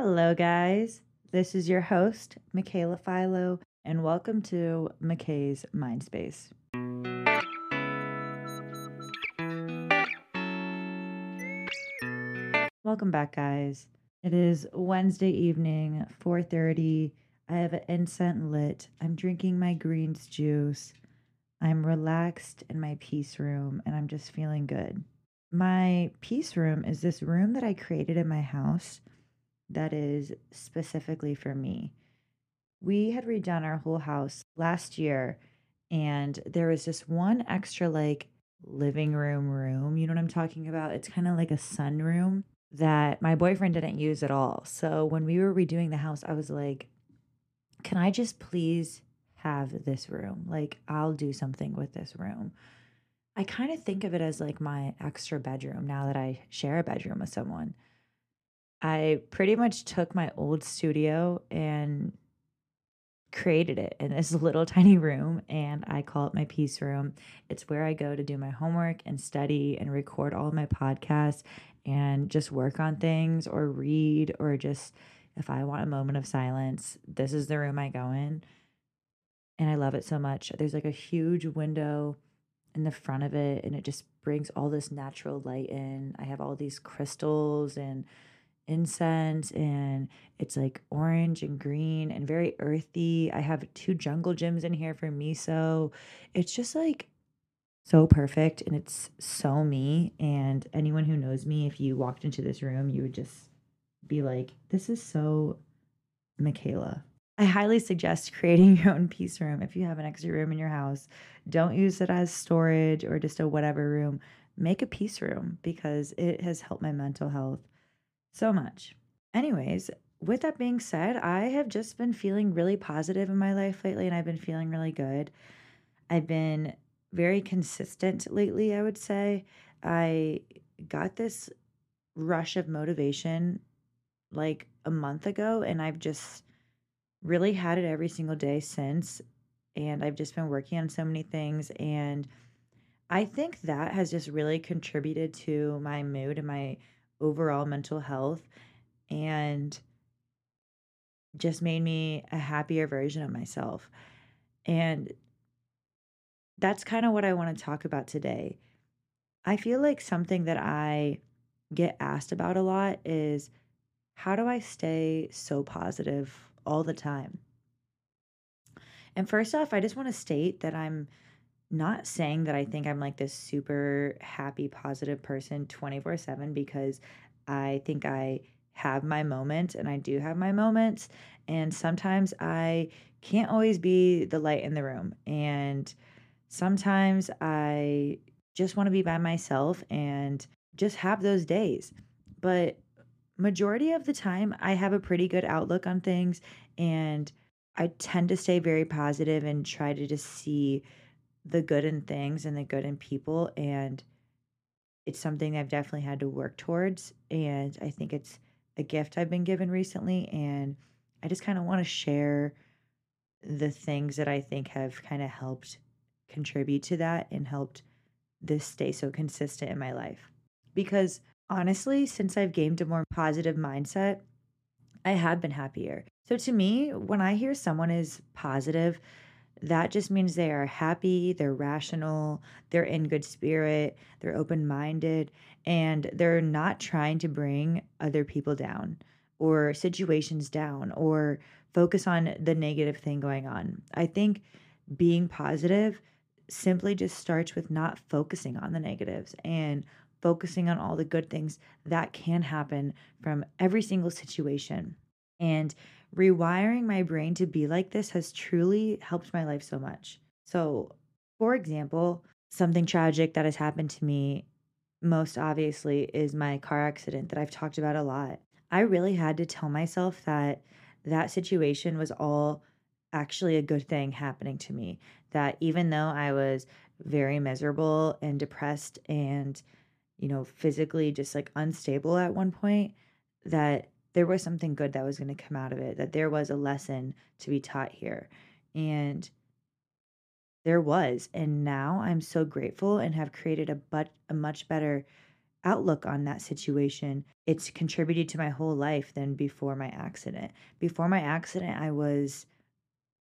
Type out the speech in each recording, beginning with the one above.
Hello, guys. This is your host, Mikaela Faiello, and welcome to Mikae's Mindspace. Welcome back, guys. It is Wednesday evening, 4:30. I have an incense lit. I'm drinking my greens juice. I'm relaxed in my peace room and I'm just feeling good. My peace room is this room that I created in my house that is specifically for me. We had redone our whole house last year, and there was just one extra, like, living room room. You know what I'm talking about? It's kind of like a sunroom that my boyfriend didn't use at all. So when we were redoing the house, I was like, can I just please have this room? Like, I'll do something with this room. I kind of think of it as like my extra bedroom now that I share a bedroom with someone. I pretty much took my old studio and created it in this little tiny room and I call it my peace room. It's where I go to do my homework and study and record all my podcasts and just work on things or read or just if I want a moment of silence, this is the room I go in. And I love it so much. There's like a huge window in the front of it and it just brings all this natural light in. I have all these crystals and incense and it's like orange and green and very earthy. I have two jungle gyms in here for miso. It's just like so perfect and it's so me. And anyone who knows me, if you walked into this room, you would just be like, this is so Mikaela. I highly suggest creating your own peace room if you have an extra room in your house. Don't use it as storage or just a whatever room. Make a peace room because it has helped my mental health so much. Anyways, with that being said, I have just been feeling really positive in my life lately and I've been feeling really good. I've been very consistent lately, I would say. I got this rush of motivation like a month ago and I've just really had it every single day since and I've just been working on so many things and I think that has just really contributed to my mood and my overall mental health and just made me a happier version of myself. And that's kind of what I want to talk about today. I feel like something that I get asked about a lot is how do I stay so positive all the time? And first off, I just want to state that I'm not saying that I think I'm like this super happy, positive person 24 7 because I think I have my moments and I do have my moments. And sometimes I can't always be the light in the room. And sometimes I just want to be by myself and just have those days. But majority of the time, I have a pretty good outlook on things and I tend to stay very positive and try to just see the good in things and the good in people and it's something I've definitely had to work towards and I think it's a gift I've been given recently and I just kind of want to share the things that I think have kind of helped contribute to that and helped this stay so consistent in my life. Because honestly, since I've gained a more positive mindset, I have been happier. So to me, when I hear someone is positive, that just means they are happy, they're rational, they're in good spirit, they're open minded, and they're not trying to bring other people down or situations down or focus on the negative thing going on. I think being positive simply just starts with not focusing on the negatives and focusing on all the good things that can happen from every single situation. And rewiring my brain to be like this has truly helped my life so much. So, for example, something tragic that has happened to me most obviously is my car accident that I've talked about a lot. I really had to tell myself that that situation was all actually a good thing happening to me. That even though I was very miserable and depressed and, you know, physically just like unstable at one point, that there was something good that was going to come out of it, that there was a lesson to be taught here. And there was. And now I'm so grateful and have created a but a much better outlook on that situation, it's contributed to my whole life than before my accident. Before my accident, I was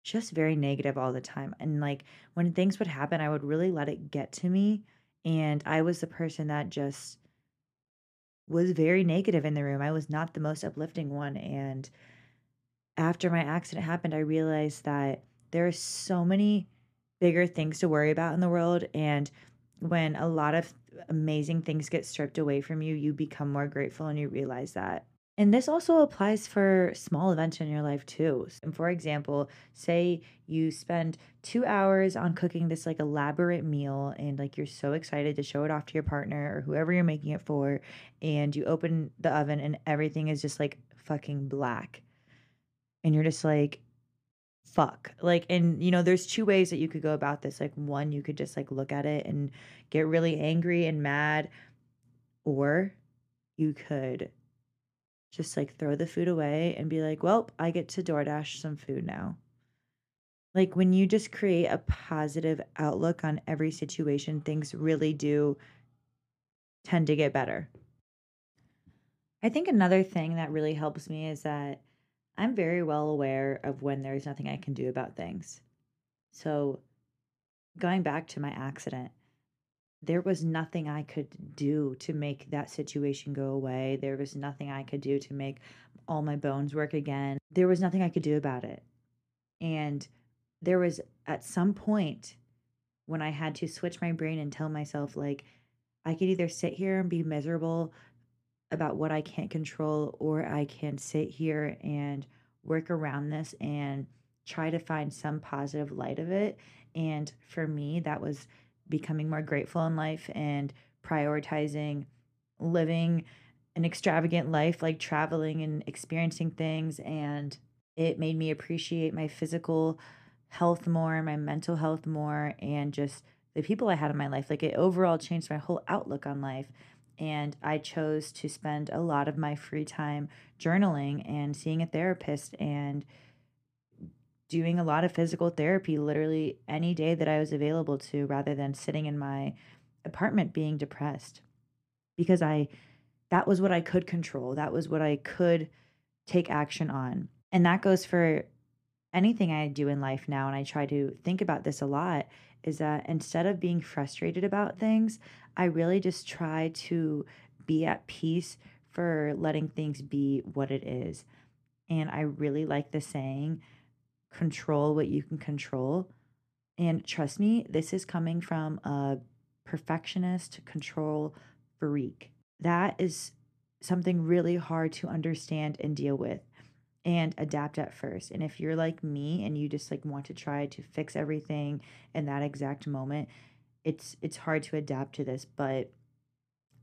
just very negative all the time. And like when things would happen, I would really let it get to me. And I was the person that just was very negative in the room. I was not the most uplifting one. And after my accident happened, I realized that there are so many bigger things to worry about in the world. And when a lot of amazing things get stripped away from you, you become more grateful and you realize that. And this also applies for small events in your life too. And for example, say you spend two hours on cooking this like elaborate meal and like you're so excited to show it off to your partner or whoever you're making it for, and you open the oven and everything is just like fucking black. And you're just like, fuck. Like, and you know, there's two ways that you could go about this. Like, one, you could just like look at it and get really angry and mad, or you could just like throw the food away and be like, well, I get to DoorDash some food now. Like when you just create a positive outlook on every situation, things really do tend to get better. I think another thing that really helps me is that I'm very well aware of when there's nothing I can do about things. So, going back to my accident, there was nothing I could do to make that situation go away. There was nothing I could do to make all my bones work again. There was nothing I could do about it. And there was at some point when I had to switch my brain and tell myself, like, I could either sit here and be miserable about what I can't control, or I can sit here and work around this and try to find some positive light of it. And for me, that was becoming more grateful in life and prioritizing living an extravagant life, like traveling and experiencing things. And it made me appreciate my physical health more, my mental health more, and just the people I had in my life. Like it overall changed my whole outlook on life. And I chose to spend a lot of my free time journaling and seeing a therapist and doing a lot of physical therapy literally any day that I was available to rather than sitting in my apartment being depressed because I that was what I could control. That was what I could take action on. And that goes for anything I do in life now and I try to think about this a lot is that instead of being frustrated about things, I really just try to be at peace for letting things be what it is. And I really like the saying control what you can control. And trust me, this is coming from a perfectionist control freak. That is something really hard to understand and deal with and adapt at first. And if you're like me and you just like want to try to fix everything in that exact moment, it's it's hard to adapt to this, but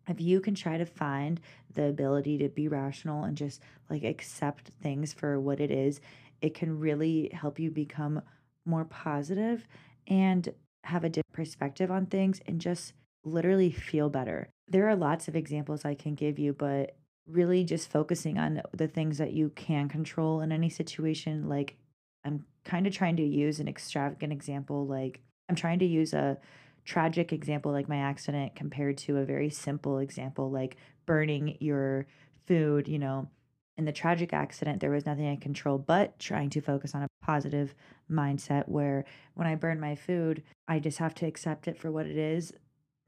if you can try to find the ability to be rational and just like accept things for what it is it can really help you become more positive and have a different perspective on things and just literally feel better. There are lots of examples I can give you, but really just focusing on the things that you can control in any situation. Like, I'm kind of trying to use an extravagant example. Like, I'm trying to use a tragic example, like my accident, compared to a very simple example, like burning your food, you know, in the tragic accident, there was nothing I could control but trying to focus on a positive mindset where when I burn my food, I just have to accept it for what it is,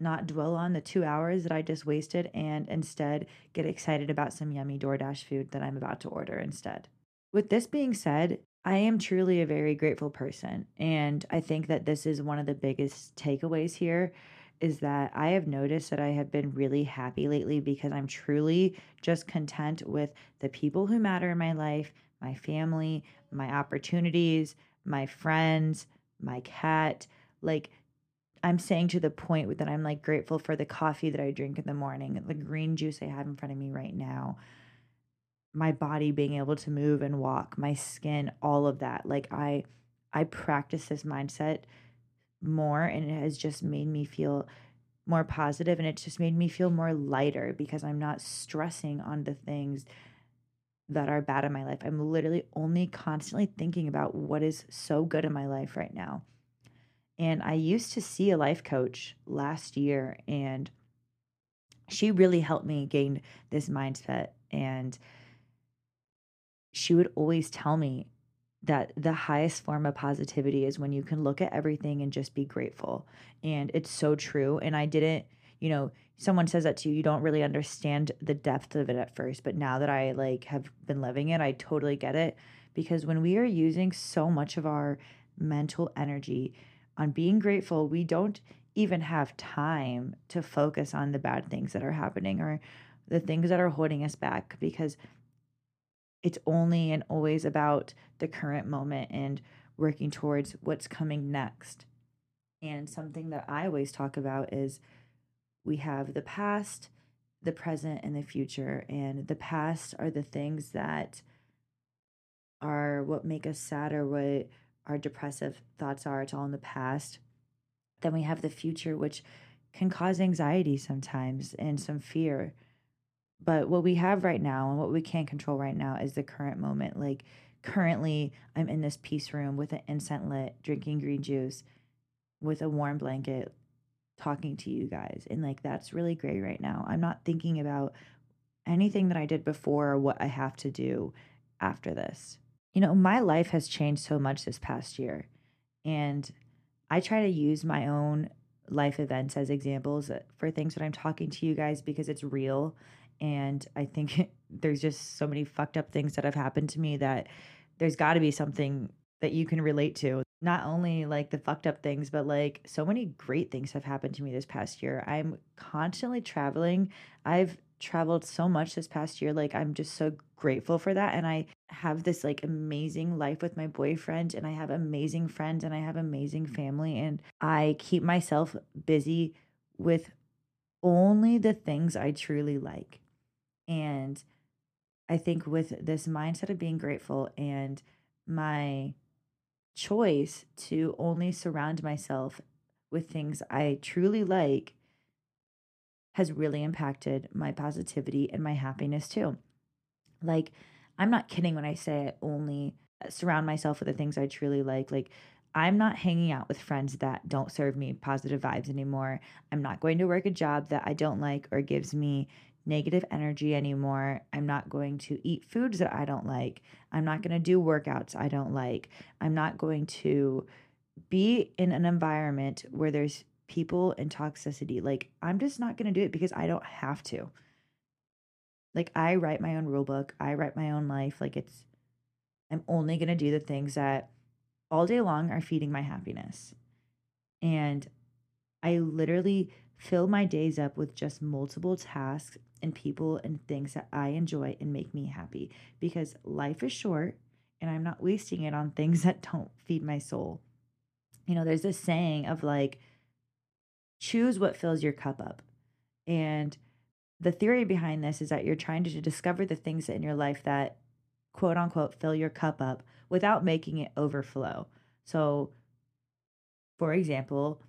not dwell on the two hours that I just wasted, and instead get excited about some yummy DoorDash food that I'm about to order instead. With this being said, I am truly a very grateful person. And I think that this is one of the biggest takeaways here is that I have noticed that I have been really happy lately because I'm truly just content with the people who matter in my life, my family, my opportunities, my friends, my cat. Like, I'm saying to the point that I'm like grateful for the coffee that I drink in the morning, the green juice I have in front of me right now, my body being able to move and walk, my skin, all of that. Like, I. I practice this mindset more and it has just made me feel more positive and it just made me feel more lighter because I'm not stressing on the things that are bad in my life. I'm literally only constantly thinking about what is so good in my life right now. And I used to see a life coach last year and she really helped me gain this mindset and she would always tell me that the highest form of positivity is when you can look at everything and just be grateful. And it's so true. And I didn't, you know, someone says that to you, you don't really understand the depth of it at first. But now that I like have been living it, I totally get it. Because when we are using so much of our mental energy on being grateful, we don't even have time to focus on the bad things that are happening or the things that are holding us back because it's only and always about the current moment and working towards what's coming next. And something that I always talk about is we have the past, the present, and the future. And the past are the things that are what make us sad or what our depressive thoughts are. It's all in the past. Then we have the future, which can cause anxiety sometimes and some fear. But what we have right now and what we can't control right now is the current moment. Like currently, I'm in this peace room with an incense lit, drinking green juice with a warm blanket, talking to you guys. And like that's really great right now. I'm not thinking about anything that I did before or what I have to do after this. You know, my life has changed so much this past year. And I try to use my own life events as examples uh, for things that I'm talking to you guys because it's real and I think there's just so many fucked up things that have happened to me that there's got to be something that you can relate to. Not only like the fucked up things, but like so many great things have happened to me this past year. I'm constantly traveling. I've traveled so much this past year. Like, I'm just so grateful for that. And I have this like amazing life with my boyfriend, and I have amazing friends, and I have amazing family. And I keep myself busy with only the things I truly like. And I think with this mindset of being grateful and my choice to only surround myself with things I truly like has really impacted my positivity and my happiness too. Like, I'm not kidding when I say I only uh, surround myself with the things I truly like. Like, I'm not hanging out with friends that don't serve me positive vibes anymore. I'm not going to work a job that I don't like or gives me negative energy anymore. I'm not going to eat foods that I don't like. I'm not going to do workouts I don't like. I'm not going to be in an environment where there's people and toxicity. Like, I'm just not going to do it because I don't have to. Like, I write my own rule book, I write my own life. Like, it's, I'm only going to do the things that all day long are feeding my happiness. And I literally fill my days up with just multiple tasks and people and things that I enjoy and make me happy because life is short and I'm not wasting it on things that don't feed my soul. You know, there's this saying of like, choose what fills your cup up. And the theory behind this is that you're trying to discover the things in your life that quote unquote fill your cup up without making it overflow. So, for example,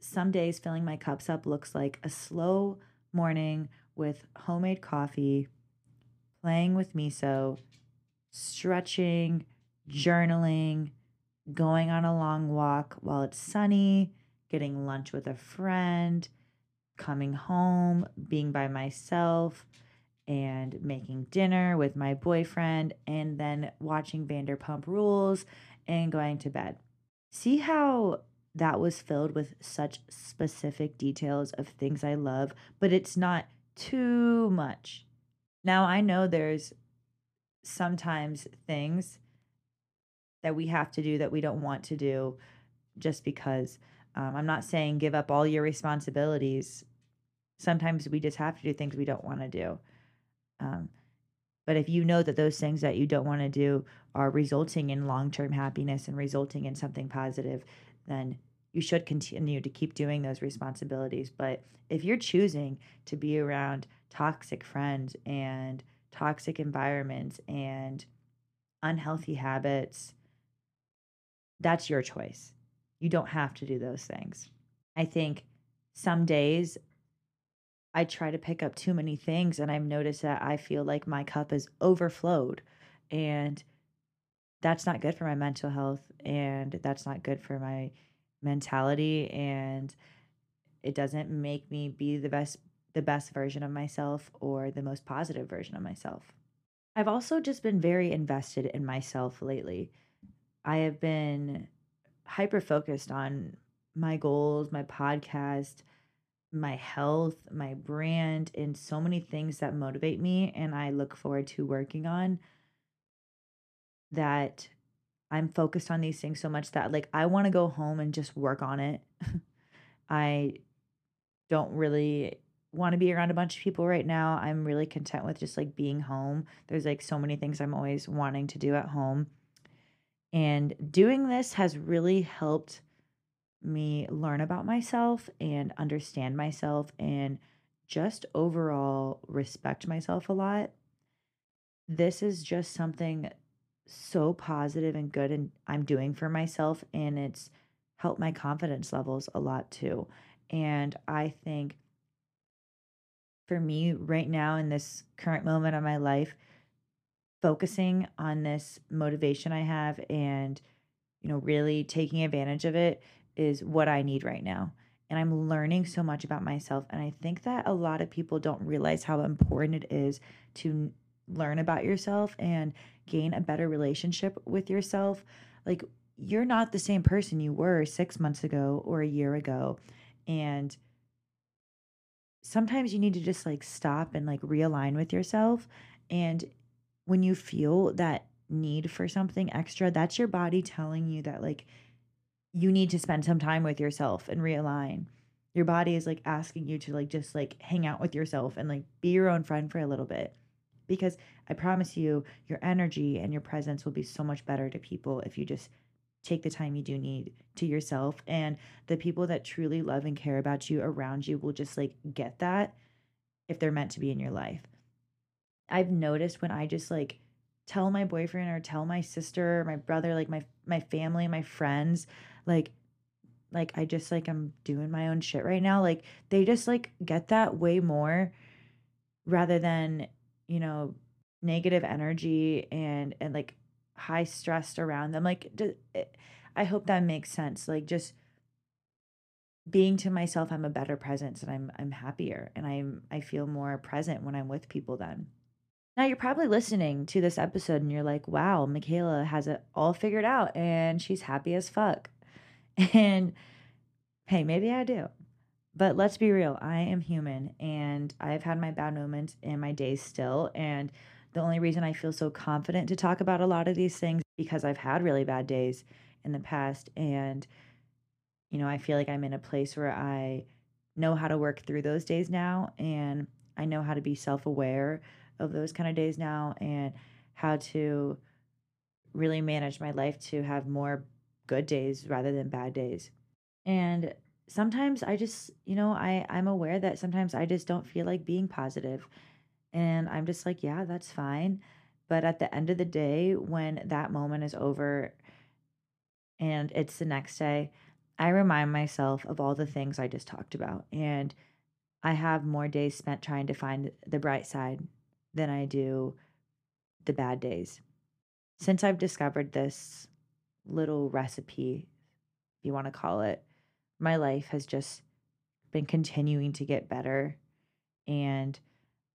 some days filling my cups up looks like a slow morning with homemade coffee, playing with miso, stretching, journaling, going on a long walk while it's sunny, getting lunch with a friend, coming home, being by myself, and making dinner with my boyfriend, and then watching Vanderpump Rules and going to bed. See how that was filled with such specific details of things I love, but it's not too much. Now, I know there's sometimes things that we have to do that we don't want to do just because. Um, I'm not saying give up all your responsibilities. Sometimes we just have to do things we don't want to do. Um, but if you know that those things that you don't want to do are resulting in long term happiness and resulting in something positive, then you should continue to keep doing those responsibilities. But if you're choosing to be around toxic friends and toxic environments and unhealthy habits, that's your choice. You don't have to do those things. I think some days I try to pick up too many things and I've noticed that I feel like my cup is overflowed and that's not good for my mental health and that's not good for my mentality and it doesn't make me be the best the best version of myself or the most positive version of myself. I've also just been very invested in myself lately. I have been hyper focused on my goals, my podcast, my health, my brand, and so many things that motivate me and I look forward to working on that I'm focused on these things so much that like I want to go home and just work on it. I don't really want to be around a bunch of people right now. I'm really content with just like being home. There's like so many things I'm always wanting to do at home. And doing this has really helped me learn about myself and understand myself and just overall respect myself a lot. This is just something so positive and good and I'm doing for myself and it's helped my confidence levels a lot too. And I think for me right now in this current moment of my life, focusing on this motivation I have and you know really taking advantage of it is what I need right now. And I'm learning so much about myself and I think that a lot of people don't realize how important it is to learn about yourself and gain a better relationship with yourself. Like you're not the same person you were 6 months ago or a year ago. And sometimes you need to just like stop and like realign with yourself. And when you feel that need for something extra that's your body telling you that like you need to spend some time with yourself and realign. Your body is like asking you to like just like hang out with yourself and like be your own friend for a little bit because i promise you your energy and your presence will be so much better to people if you just take the time you do need to yourself and the people that truly love and care about you around you will just like get that if they're meant to be in your life. I've noticed when i just like tell my boyfriend or tell my sister my brother like my my family my friends like like i just like i'm doing my own shit right now like they just like get that way more rather than you know negative energy and and like high stressed around them. Like, eh, I hope that makes sense. Like, just being to myself, I'm a better presence and I'm I'm happier and I'm I feel more present when I'm with people then. Now you're probably listening to this episode and you're like, wow, Mikaela has it all figured out and she's happy as fuck. And hey, maybe I do. But let's be real, I am human and I've had my bad moments in my days still. And the only reason I feel so confident to talk about a lot of these things because I've had really bad days in the past and you know, I feel like I'm in a place where I know how to work through those days now and I know how to be self-aware of those kind of days now and how to really manage my life to have more good days rather than bad days. And sometimes I just, you know, I I'm aware that sometimes I just don't feel like being positive and I'm just like, yeah, that's fine. But at the end of the day, when that moment is over and it's the next day, I remind myself of all the things I just talked about. And I have more days spent trying to find the bright side than I do the bad days. Since I've discovered this little recipe, if you want to call it, my life has just been continuing to get better. And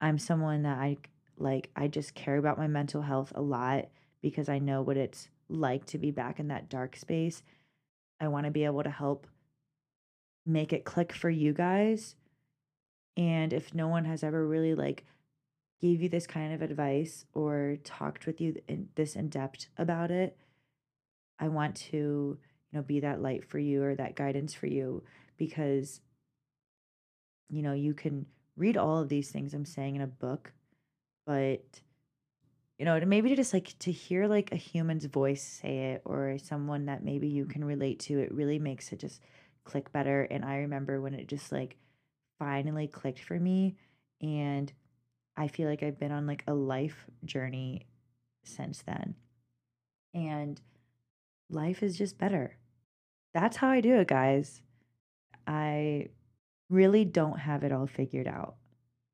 I'm someone that I like I just care about my mental health a lot because I know what it's like to be back in that dark space. I want to be able to help make it click for you guys. And if no one has ever really like gave you this kind of advice or talked with you in this in depth about it, I want to, you know, be that light for you or that guidance for you because you know, you can read all of these things I'm saying in a book, but you know, maybe to just like to hear like a human's voice say it or someone that maybe you mm-hmm. can relate to, it really makes it just click better. And I remember when it just like finally clicked for me and I feel like I've been on like a life journey since then. And life is just better. That's how I do it, guys. I really don't have it all figured out,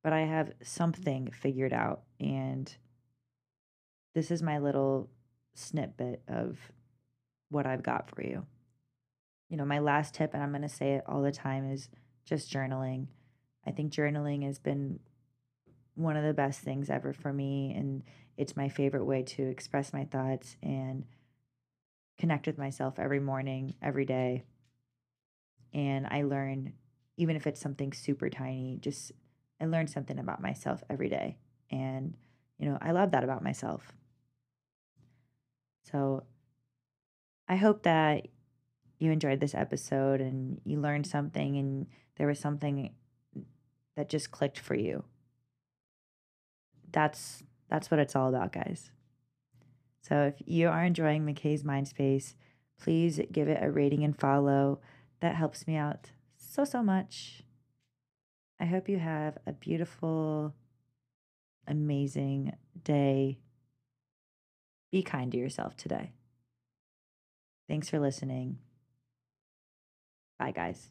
but I have mm-hmm. something figured out. And this is my little snippet of what I've got for you. You know, my last tip, and I'm going to say it all the time, is just journaling. I think journaling has been one of the best things ever for me. And it's my favorite way to express my thoughts and connect with myself every morning, every day. And I learn, even if it's something super tiny, just I learn something about myself every day. And, you know, I love that about myself. So I hope that you enjoyed this episode and you learned something and there was something that just clicked for you. That's that's what it's all about, guys. So if you are enjoying Mikae's Mindspace, please give it a rating and follow. That helps me out so so much. I hope you have a beautiful amazing day. Be kind to yourself today. Thanks for listening. Bye, guys.